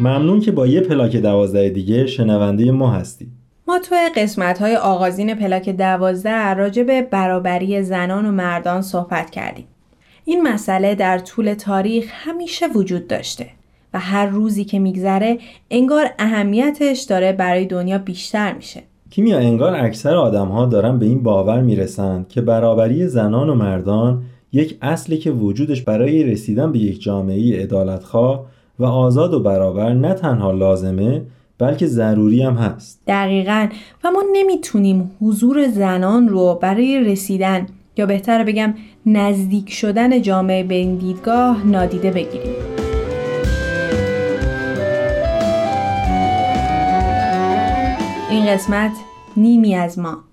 ممنون که با یه پلاک دوازده دیگه شنونده ما هستی ما توی قسمت های آغازین پلاک دوازده راجع به برابری زنان و مردان صحبت کردیم. این مسئله در طول تاریخ همیشه وجود داشته و هر روزی که میگذره انگار اهمیتش داره برای دنیا بیشتر میشه. کیمیا انگار اکثر آدم ها دارن به این باور می‌رسند که برابری زنان و مردان یک اصلی که وجودش برای رسیدن به یک جامعه عدالتخواه و آزاد و برابر نه تنها لازمه بلکه ضروری هم هست. دقیقا. و ما نمی‌تونیم حضور زنان رو برای رسیدن یا بهتر بگم نزدیک شدن جامعه به این دیدگاه نادیده بگیریم. این قسمت نیمی از ما.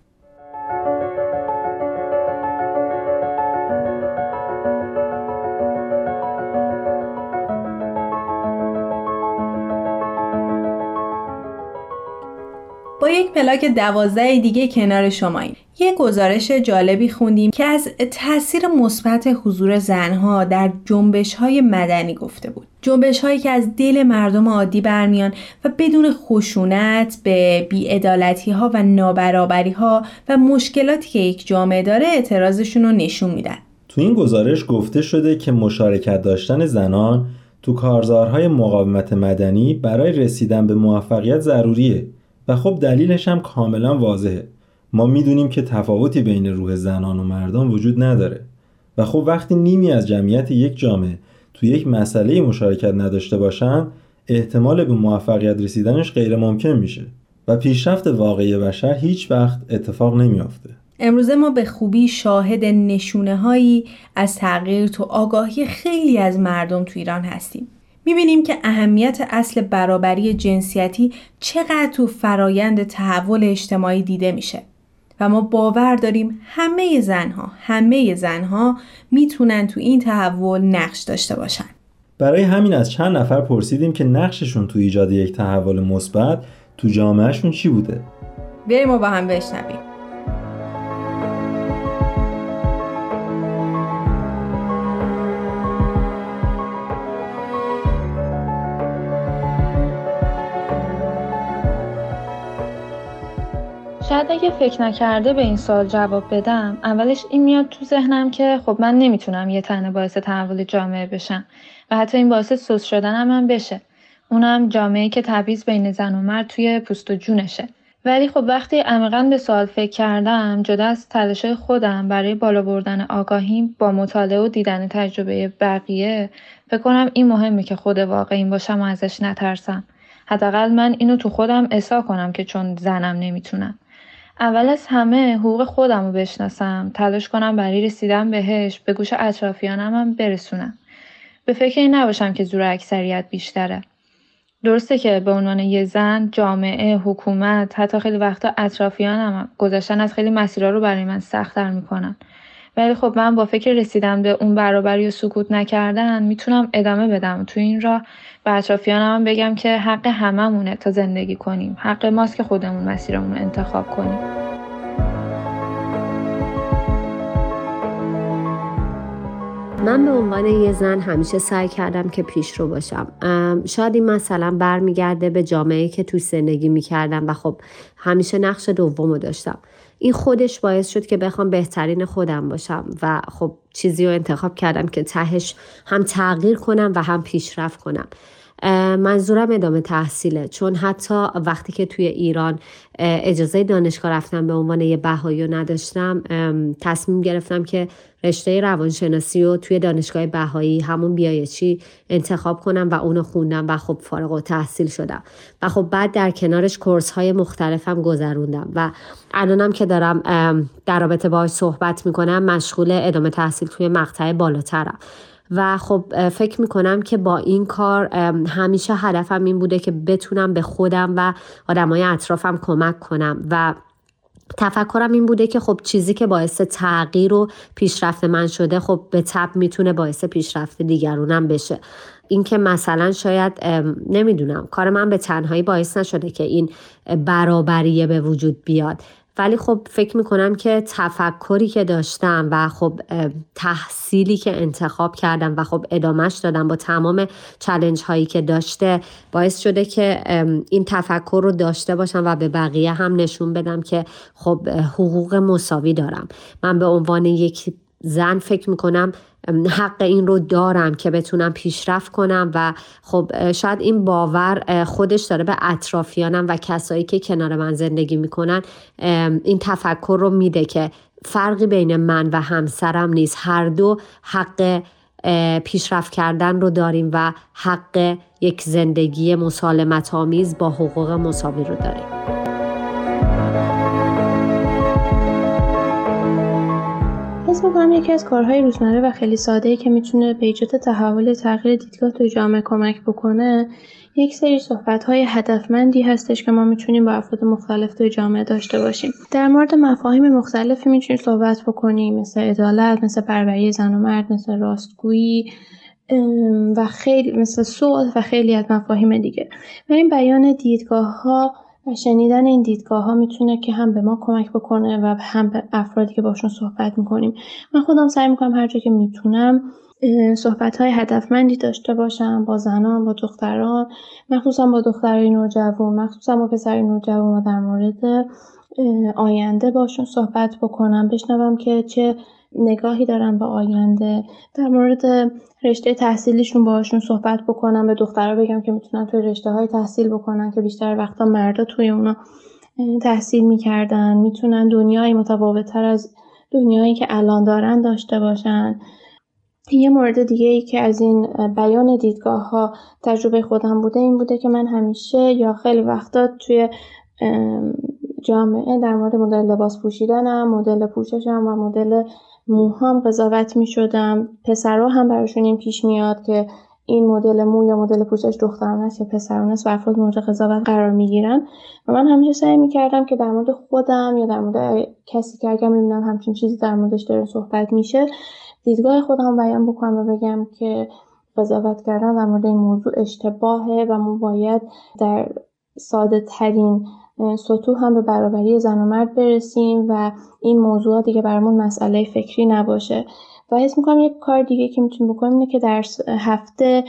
پلاک دوازده دیگه کنار شماییم. یه گزارش جالبی خوندیم که از تاثیر مثبت حضور زنها در جنبش های مدنی گفته بود. جنبش هایی که از دل مردم عادی برمیان و بدون خشونت به بیعدالتی ها و نابرابری ها و مشکلاتی که یک جامعه داره اعتراضشون رو نشون میدن. تو این گزارش گفته شده که مشارکت داشتن زنان تو کارزارهای مقاومت مدنی برای رسیدن به موفقیت ضروریه. و خب دلیلش هم کاملا واضحه. ما می‌دونیم که تفاوتی بین روح زنان و مردان وجود نداره. و خب وقتی نیمی از جمعیت یک جامعه تو یک مسئله مشارکت نداشته باشن احتمال به موفقیت رسیدنش غیر ممکن میشه. و پیشرفت واقعی بشر هیچ وقت اتفاق نمیافته. امروزه ما به خوبی شاهد نشونه هایی از تغییر تو آگاهی خیلی از مردم تو ایران هستیم. می‌بینیم که اهمیت اصل برابری جنسیتی چقدر تو فرایند تحول اجتماعی دیده میشه. و ما باور داریم همه زنها همه زنها می‌تونن تو این تحول نقش داشته باشن. برای همین از چند نفر پرسیدیم که نقششون تو ایجاد یک تحول مثبت تو جامعهشون چی بوده؟ بریم و با هم بشنویم. شاید اگه فکر نکرده به این سال جواب بدم اولش این میاد تو ذهنم که خب من نمی‌تونم یه تنه باعث تحول جامعه بشم و حتی این باعث سوس شدن هم, هم بشه. اونم جامعه که تبعیض بین زن و مرد توی پوست و جونشه. ولی خب وقتی عمیقا به سوال فکر کردم جدا از تلاش خودم برای بالا بردن آگاهیم با مطالعه و دیدن تجربه بقیه فکر کنم این مهمه که خود واقعیم باشم و ازش نترسم. حداقل من اینو تو خودم احسا کنم که چون زنم نمی‌تونم. اول از همه حقوق خودم رو بشناسم. تلاش کنم برای رسیدن بهش به گوش اطرافیانم هم برسونم. به فکر این نباشم که زور اکثریت بیشتره. درسته که به عنوان یه زن جامعه حکومت حتی خیلی وقتا اطرافیانم گذاشتن از خیلی مسیرها رو برای من سختتر می‌کنن. ولی خب من با فکر رسیدن به اون برابری و سکوت نکردن می‌تونم ادامه بدم. تو این راه به اطرافیانم بگم که حق هممونه تا زندگی کنیم. حق ماست که خودمون مسیرمون رو انتخاب کنیم. من به عنوان یه زن همیشه سعی کردم که پیش رو باشم. شاید این مثلا برمیگرده به جامعه که توی زندگی می‌کردم و خب همیشه نقش دوم رو داشتم. این خودش باعث شد که بخوام بهترین خودم باشم و خب چیزی رو انتخاب کردم که تهش هم تغییر کنم و هم پیشرفت کنم. منظورم ادامه تحصیله. چون حتی وقتی که توی ایران اجازه دانشگاه رفتم به عنوان یه بهایی نداشتم تصمیم گرفتم که رشته روانشناسی رو توی دانشگاه بهایی همون بیایچی انتخاب کنم و اونو خوندم و خب فارغ و تحصیل شدم. و خب بعد در کنارش کورس های مختلفم گذروندم. و الانم که دارم در رابطه باهاش صحبت می‌کنم مشغول ادامه تحصیل توی مقطع بالاترم. و خب فکر می‌کنم که با این کار همیشه هدفم این بوده که بتونم به خودم و آدمای اطرافم کمک کنم و تفکرم این بوده که خب چیزی که باعث تغییر و پیشرفت من شده خب به تب می‌تونه باعث پیشرفت دیگرونم بشه. اینکه مثلا شاید نمی‌دونم کار من به تنهایی باعث نشده که این برابریه به وجود بیاد. ولی خب فکر می‌کنم که تفکری که داشتم و خب تحصیلی که انتخاب کردم و خب ادامهش دادم با تمام چلنج هایی که داشته باعث شده که این تفکر رو داشته باشم و به بقیه هم نشون بدم که خب حقوق مساوی دارم. من به عنوان یک زن فکر می‌کنم حق این رو دارم که بتونم پیشرفت کنم و خب شاید این باور خودش داره به اطرافیانم و کسایی که کنار من زندگی می‌کنن این تفکر رو میده که فرقی بین من و همسرم نیست. هر دو حق پیشرفت کردن رو داریم و حق یک زندگی مسالمت آمیز با حقوق مساوی رو داریم. حس می‌کنم یکی از کارهای روزمره و خیلی ساده ای که می‌تونه به ایجاد تحول تغییر دیدگاه تو جامعه کمک بکنه یک سری صحبت های هدفمندی هستش که ما می‌تونیم با افراد مختلف توی جامعه داشته باشیم. در مورد مفاهیم مختلفی می‌تونیم صحبت بکنیم مثل عدالت مثل پروری زن و مرد مثل راستگویی و خیلی مثل صلح و خیلی از مفاهیم دیگه. و این بیان دیدگاه ها و شنیدن این دیدگاه ها می‌تونه که هم به ما کمک بکنه و هم به افرادی که باشون صحبت می‌کنیم. من خودم سعی می‌کنم هر جا که می‌تونم صحبت های هدفمندی داشته باشم با زنان با دختران مخصوصا با دخترای نوجوان مخصوصا با پسرای نوجوان و در مورد آینده باشون صحبت بکنم بشنوم که چه نگاهی دارن به آینده. در مورد رشته تحصیلیشون باشون صحبت بکنم به دخترها بگم که می‌تونن توی رشته های تحصیل بکنن که بیشتر وقتا مردا توی اونا تحصیل می‌کردن. می‌تونن دنیای متفاوتتر از دنیایی که الان دارن داشته باشن. یه مورد دیگه ای که از این بیان دیدگاه ها تجربه خودم بوده این بوده که من همیشه یا خیلی وقتا توی جامعه در مورد مدل لباس پوشیدنم مدل پوششم و مدل موهام قضاوت می شدم پسرها هم براشون این پیش میاد که این مدل مو یا مدل پوشش دخترانه است یا پسرانه است و افراد مورد قضاوت قرار می گیرن و من همیشه سعی می کردم که در مورد خودم یا در مورد کسی که اگر می‌بینم همچین چیزی در موردش داره صحبت میشه دیدگاه خودم بیان بکنم و بگم که قضاوت کردن در مورد این موضوع اشتباهه و ما باید در ساده ترین سطوح هم به برابری زن و مرد برسیم و این موضوع دیگه برامون مسئله فکری نباشه. و حس می‌کنم یک کار دیگه که می‌تونیم بکنیم اینه که در هفته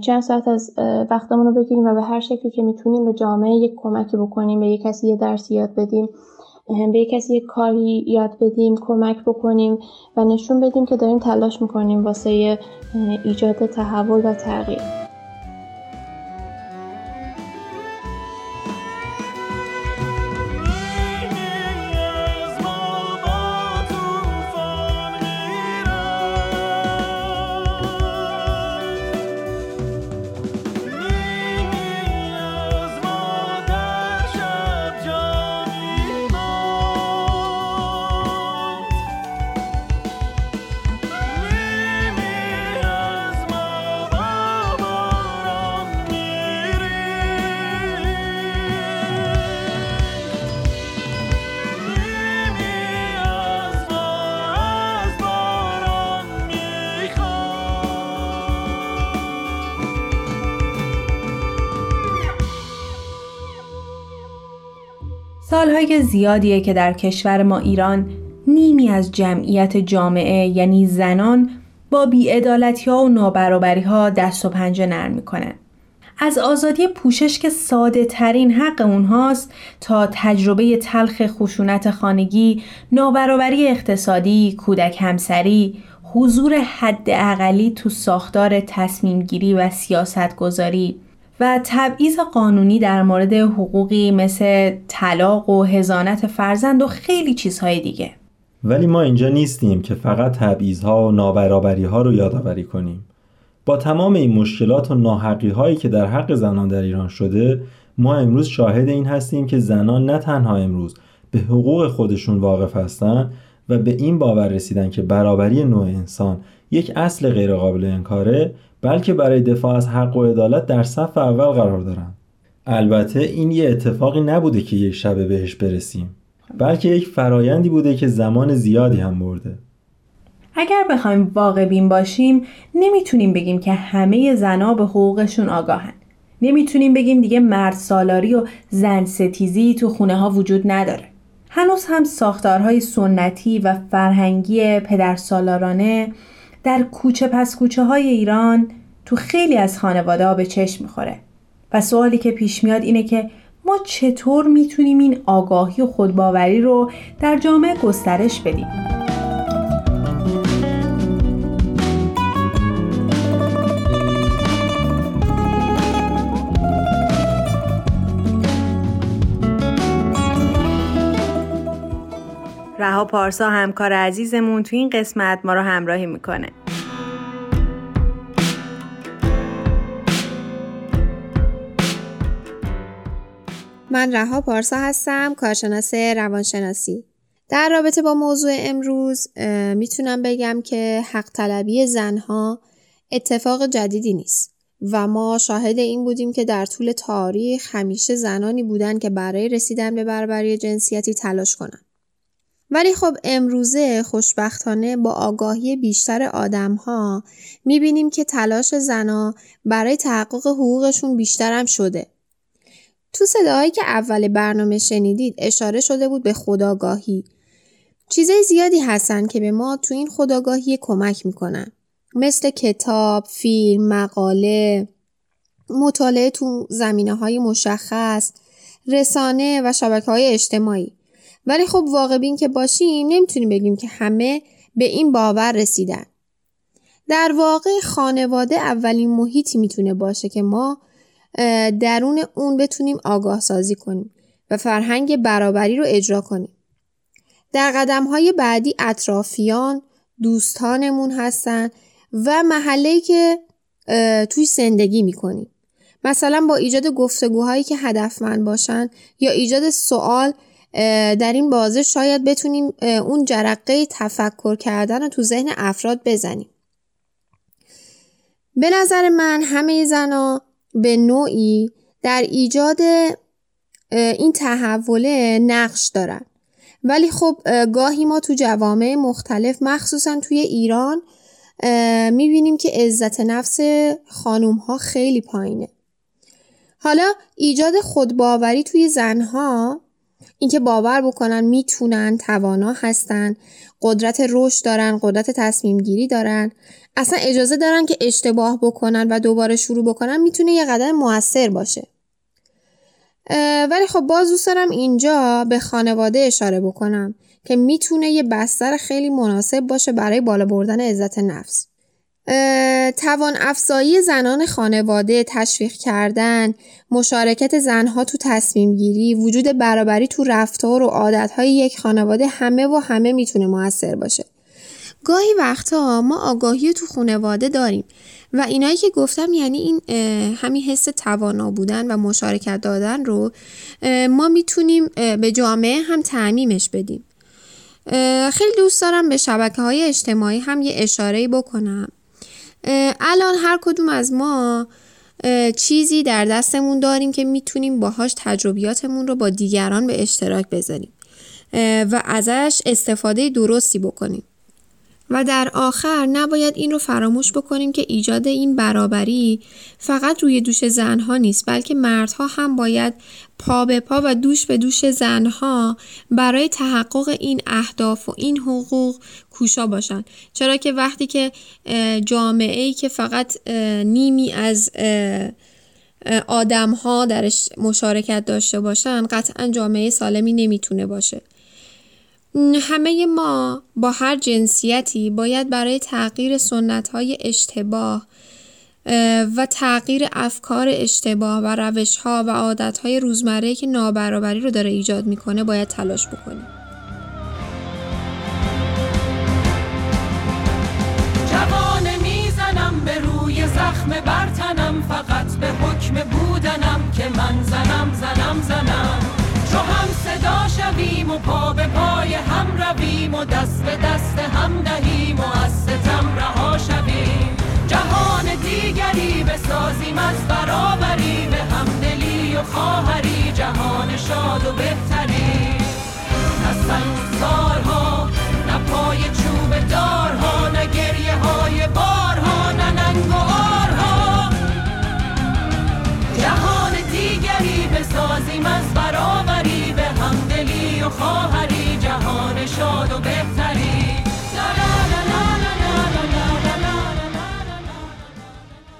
چند ساعت از وقتمون رو بگیریم و به هر شکلی که می‌تونیم به جامعه یک کمکی بکنیم به یک کسی یه درسی یاد بدیم به یک کسی یک کاری یاد بدیم کمک بکنیم و نشون بدیم که داریم تلاش می‌کنیم واسه ایجاد تحول و تغییر. سالهای زیادیه که در کشور ما ایران نیمی از جمعیت جامعه یعنی زنان با بیعدالتی ها و نابرابری ها دست و پنجه نرم می‌کنن. از آزادی پوشش که ساده ترین حق اونهاست تا تجربه تلخ خشونت خانگی، نابرابری اقتصادی، کودک همسری، حضور حد اقلی تو ساختار تصمیم گیری و سیاست گذاری و تبعیض قانونی در مورد حقوقی مثل طلاق و هزانت فرزند و خیلی چیزهای دیگه. ولی ما اینجا نیستیم که فقط تبعیضها و نابرابری ها رو یادآوری کنیم. با تمام این مشکلات و ناحقی هایی که در حق زنان در ایران شده ما امروز شاهد این هستیم که زنان نه تنها امروز به حقوق خودشون واقف هستند و به این باور رسیدن که برابری نوع انسان یک اصل غیرقابل انکاره بلکه برای دفاع از حق و عدالت در صف اول قرار دارند البته این یه اتفاقی نبوده که یک شبه بهش برسیم بلکه یک فرایندی بوده که زمان زیادی هم برده. اگر بخوایم واقع بین باشیم نمی‌تونیم بگیم که همه زنا به حقوقشون آگاهن. نمی‌تونیم بگیم دیگه مرد سالاری و زن ستیزی تو خونه ها وجود نداره. هنوز هم ساختارهای سنتی و فرهنگی پدر سالارانه در کوچه پس کوچه های ایران تو خیلی از خانواده ها به چشم می‌خوره. و سوالی که پیش میاد اینه که ما چطور می‌تونیم این آگاهی و خودباوری رو در جامعه گسترش بدیم؟ پارسا همکار عزیزمون تو این قسمت ما رو همراهی می‌کنه من رها پارسا هستم کارشناس روانشناسی در رابطه با موضوع امروز می‌تونم بگم که حق طلبی زنها اتفاق جدیدی نیست و ما شاهد این بودیم که در طول تاریخ همیشه زنانی بودن که برای رسیدن به برابری جنسیتی تلاش کنند. ولی خب امروزه خوشبختانه با آگاهی بیشتر آدم ها می‌بینیم که تلاش زنا برای تحقق حقوقشون بیشترم شده. تو صداهایی که اول برنامه شنیدید اشاره شده بود به خداگاهی. چیزای زیادی هستن که به ما تو این خداگاهی کمک می‌کنن. مثل کتاب، فیلم، مقاله، مطالعه تو زمینه های مشخص، رسانه و شبکه های اجتماعی. ولی خب واقع بین که باشیم نمی‌تونیم بگیم که همه به این باور رسیدن. در واقع خانواده اولین محیطی می‌تونه باشه که ما درون اون بتونیم آگاه سازی کنیم و فرهنگ برابری رو اجرا کنیم. در قدم های بعدی اطرافیان دوستانمون هستن و محله که توی زندگی می‌کنیم. مثلا با ایجاد گفتگوهایی که هدفمند باشن یا ایجاد سوال در این بازه شاید بتونیم اون جرقه تفکر کردن رو تو ذهن افراد بزنیم. به نظر من همه زنا به نوعی در ایجاد این تحوله نقش دارن. ولی خب گاهی ما تو جوامع مختلف مخصوصا توی ایران می‌بینیم که عزت نفس خانوم ها خیلی پایینه. حالا ایجاد خودباوری توی زنها اینکه باور بکنن می‌تونن توانا هستن قدرت رشد دارن قدرت تصمیم گیری دارن. اصلا اجازه دارن که اشتباه بکنن و دوباره شروع بکنن می‌تونه یه قدم موثر باشه. ولی خب باز دوست دارم اینجا به خانواده اشاره بکنم که می‌تونه یه بستر خیلی مناسب باشه برای بالا بردن عزت نفس. توان افزایی زنان خانواده تشویق کردن مشارکت زنها تو تصمیم گیری وجود برابری تو رفتار و عادتهای یک خانواده همه و همه می‌تونه موثر باشه. گاهی وقتا ما آگاهی تو خانواده داریم و اینایی که گفتم یعنی این همین حس توانا بودن و مشارکت دادن رو ما می‌تونیم به جامعه هم تعمیمش بدیم. خیلی دوست دارم به شبکه های اجتماعی هم یه اشاره بکنم. الان هر کدوم از ما چیزی در دستمون داریم که می‌تونیم باهاش تجربیاتمون رو با دیگران به اشتراک بذاریم. و ازش استفاده درستی بکنیم. و در آخر نباید این رو فراموش بکنیم که ایجاد این برابری فقط روی دوش زنها نیست بلکه مردها هم باید پا به پا و دوش به دوش زنها برای تحقق این اهداف و این حقوق کوشا باشن. چرا که وقتی که جامعه ای که فقط نیمی از آدم ها درش مشارکت داشته باشن قطعا جامعه سالمی نمی‌تونه باشه. همه ما با هر جنسیتی باید برای تغییر سنت های اشتباه و تغییر افکار اشتباه و روش ها و عادت های روزمره که نابرابری رو داره ایجاد می‌کنه باید تلاش بکنیم. جوانه می‌زنم به روی زخم برتنم فقط به حکم بودنم که من زنم زنم زنم. چو هم صدا شویم و پا به پای هم رویم و دست به دست هم دهیم و از ستم رها شویم. جهان دیگری بسازیم از برابری به همدلی و خواهری. جهان شاد و بهتری نه سنگسارها نه پای چوب دارها. جهان شاد و بهتری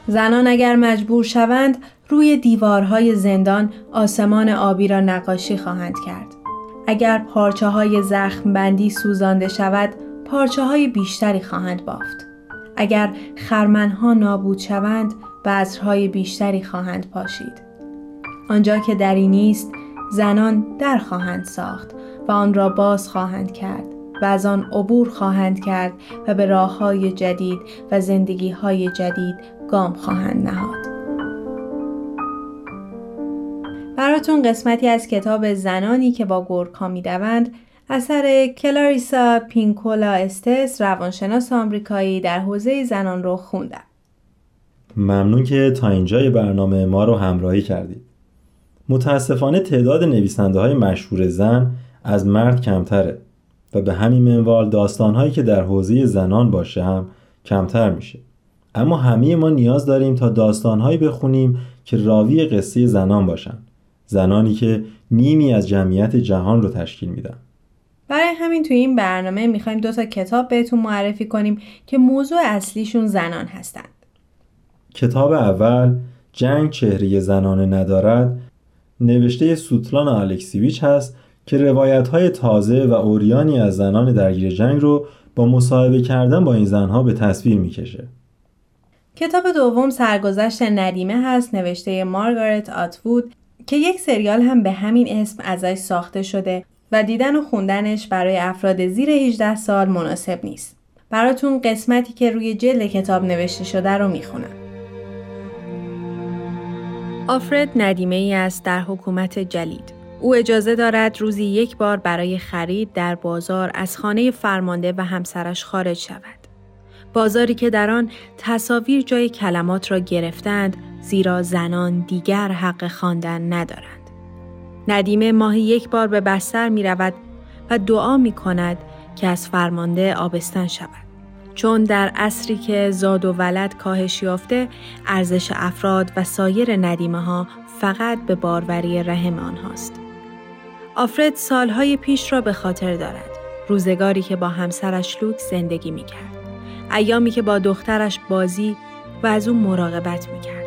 زنان اگر مجبور شوند روی دیوارهای زندان آسمان آبی را نقاشی خواهند کرد. اگر پارچه های زخم بندی سوزانده شود پارچه های بیشتری خواهند بافت. اگر خرمنها نابود شوند بذرهای بیشتری خواهند پاشید. آنجا که دری نیست زنان در خواهند ساخت و آن را باز خواهند کرد و از آن عبور خواهند کرد و به راه های جدید و زندگی های جدید گام خواهند نهاد. براتون قسمتی از کتاب زنانی که با گرگها می‌دوند اثر کلاریسا پینکولا استس روانشناس آمریکایی در حوزه زنان رو خوندم. ممنون که تا اینجای برنامه ما رو همراهی کردید. متاسفانه تعداد نویسنده های مشهور زن از مرد کمتره و به همین منوال داستانهایی که در حوزه زنان باشه هم کمتر میشه. اما همه ما نیاز داریم تا داستانهایی بخونیم که راوی قصه زنان باشن. زنانی که نیمی از جمعیت جهان رو تشکیل میدن. برای همین توی این برنامه می‌خوایم دو تا کتاب بهتون معرفی کنیم که موضوع اصلیشون زنان هستند. کتاب اول جنگ چهره زنانه ندارد نوشته سوتلان الکسیویچ هست که روایت های تازه و اوریانی از زنان درگیر جنگ رو با مصاحبه کردن با این زنها به تصویر می‌کشه. کتاب دوم سرگذشت ندیمه هست نوشته مارگارت آتوود که یک سریال هم به همین اسم ازش ساخته شده و دیدن و خوندنش برای افراد زیر 18 سال مناسب نیست. براتون قسمتی که روی جلد کتاب نوشته شده رو می‌خونم. آفرد ندیمه ای است در حکومت جلید. او اجازه دارد روزی یک بار برای خرید در بازار از خانه فرمانده و همسرش خارج شود. بازاری که در آن تصاویر جای کلمات را گرفتند زیرا زنان دیگر حق خواندن ندارند. ندیمه ماهی یک بار به بستر می رود و دعا می کند که از فرمانده آبستن شود. چون در عصری که زاد و ولد کاهش یافته ارزش افراد و سایر ندیمه ها فقط به باروری رحم آنهاست. آفرد سالهای پیش را به خاطر دارد. روزگاری که با همسرش لوک زندگی می کرد. ایامی که با دخترش بازی و از او مراقبت می کرد.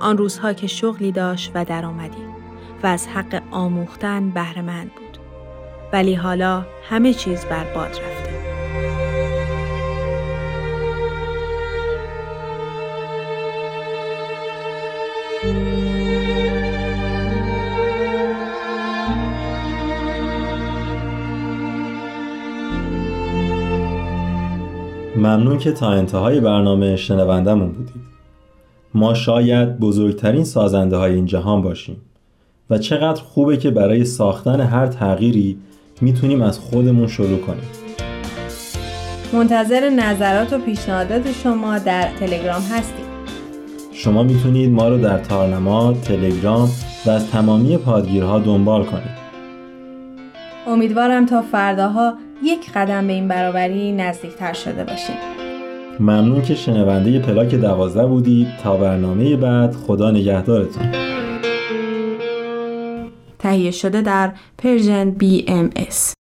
آن روزها که شغلی داشت و درآمدی و از حق آموختن بهرهمند بود. ولی حالا همه چیز برباد رفته. ممنون که تا انتهای برنامه شنوندمون بودید. ما شاید بزرگترین سازنده های این جهان باشیم و چقدر خوبه که برای ساختن هر تغییری می‌تونیم از خودمون شروع کنیم. منتظر نظرات و پیشنهادات شما در تلگرام هستیم. شما می‌تونید ما رو در تارنما، تلگرام و از تمامی پادگیرها دنبال کنید. امیدوارم تا فرداها یک قدم به این برابری نزدیکتر شده باشیم. ممنون که شنونده پلاک دوازده بودید تا برنامه بعد خدا نگهدارتون. تهیه شده در پرژن BMS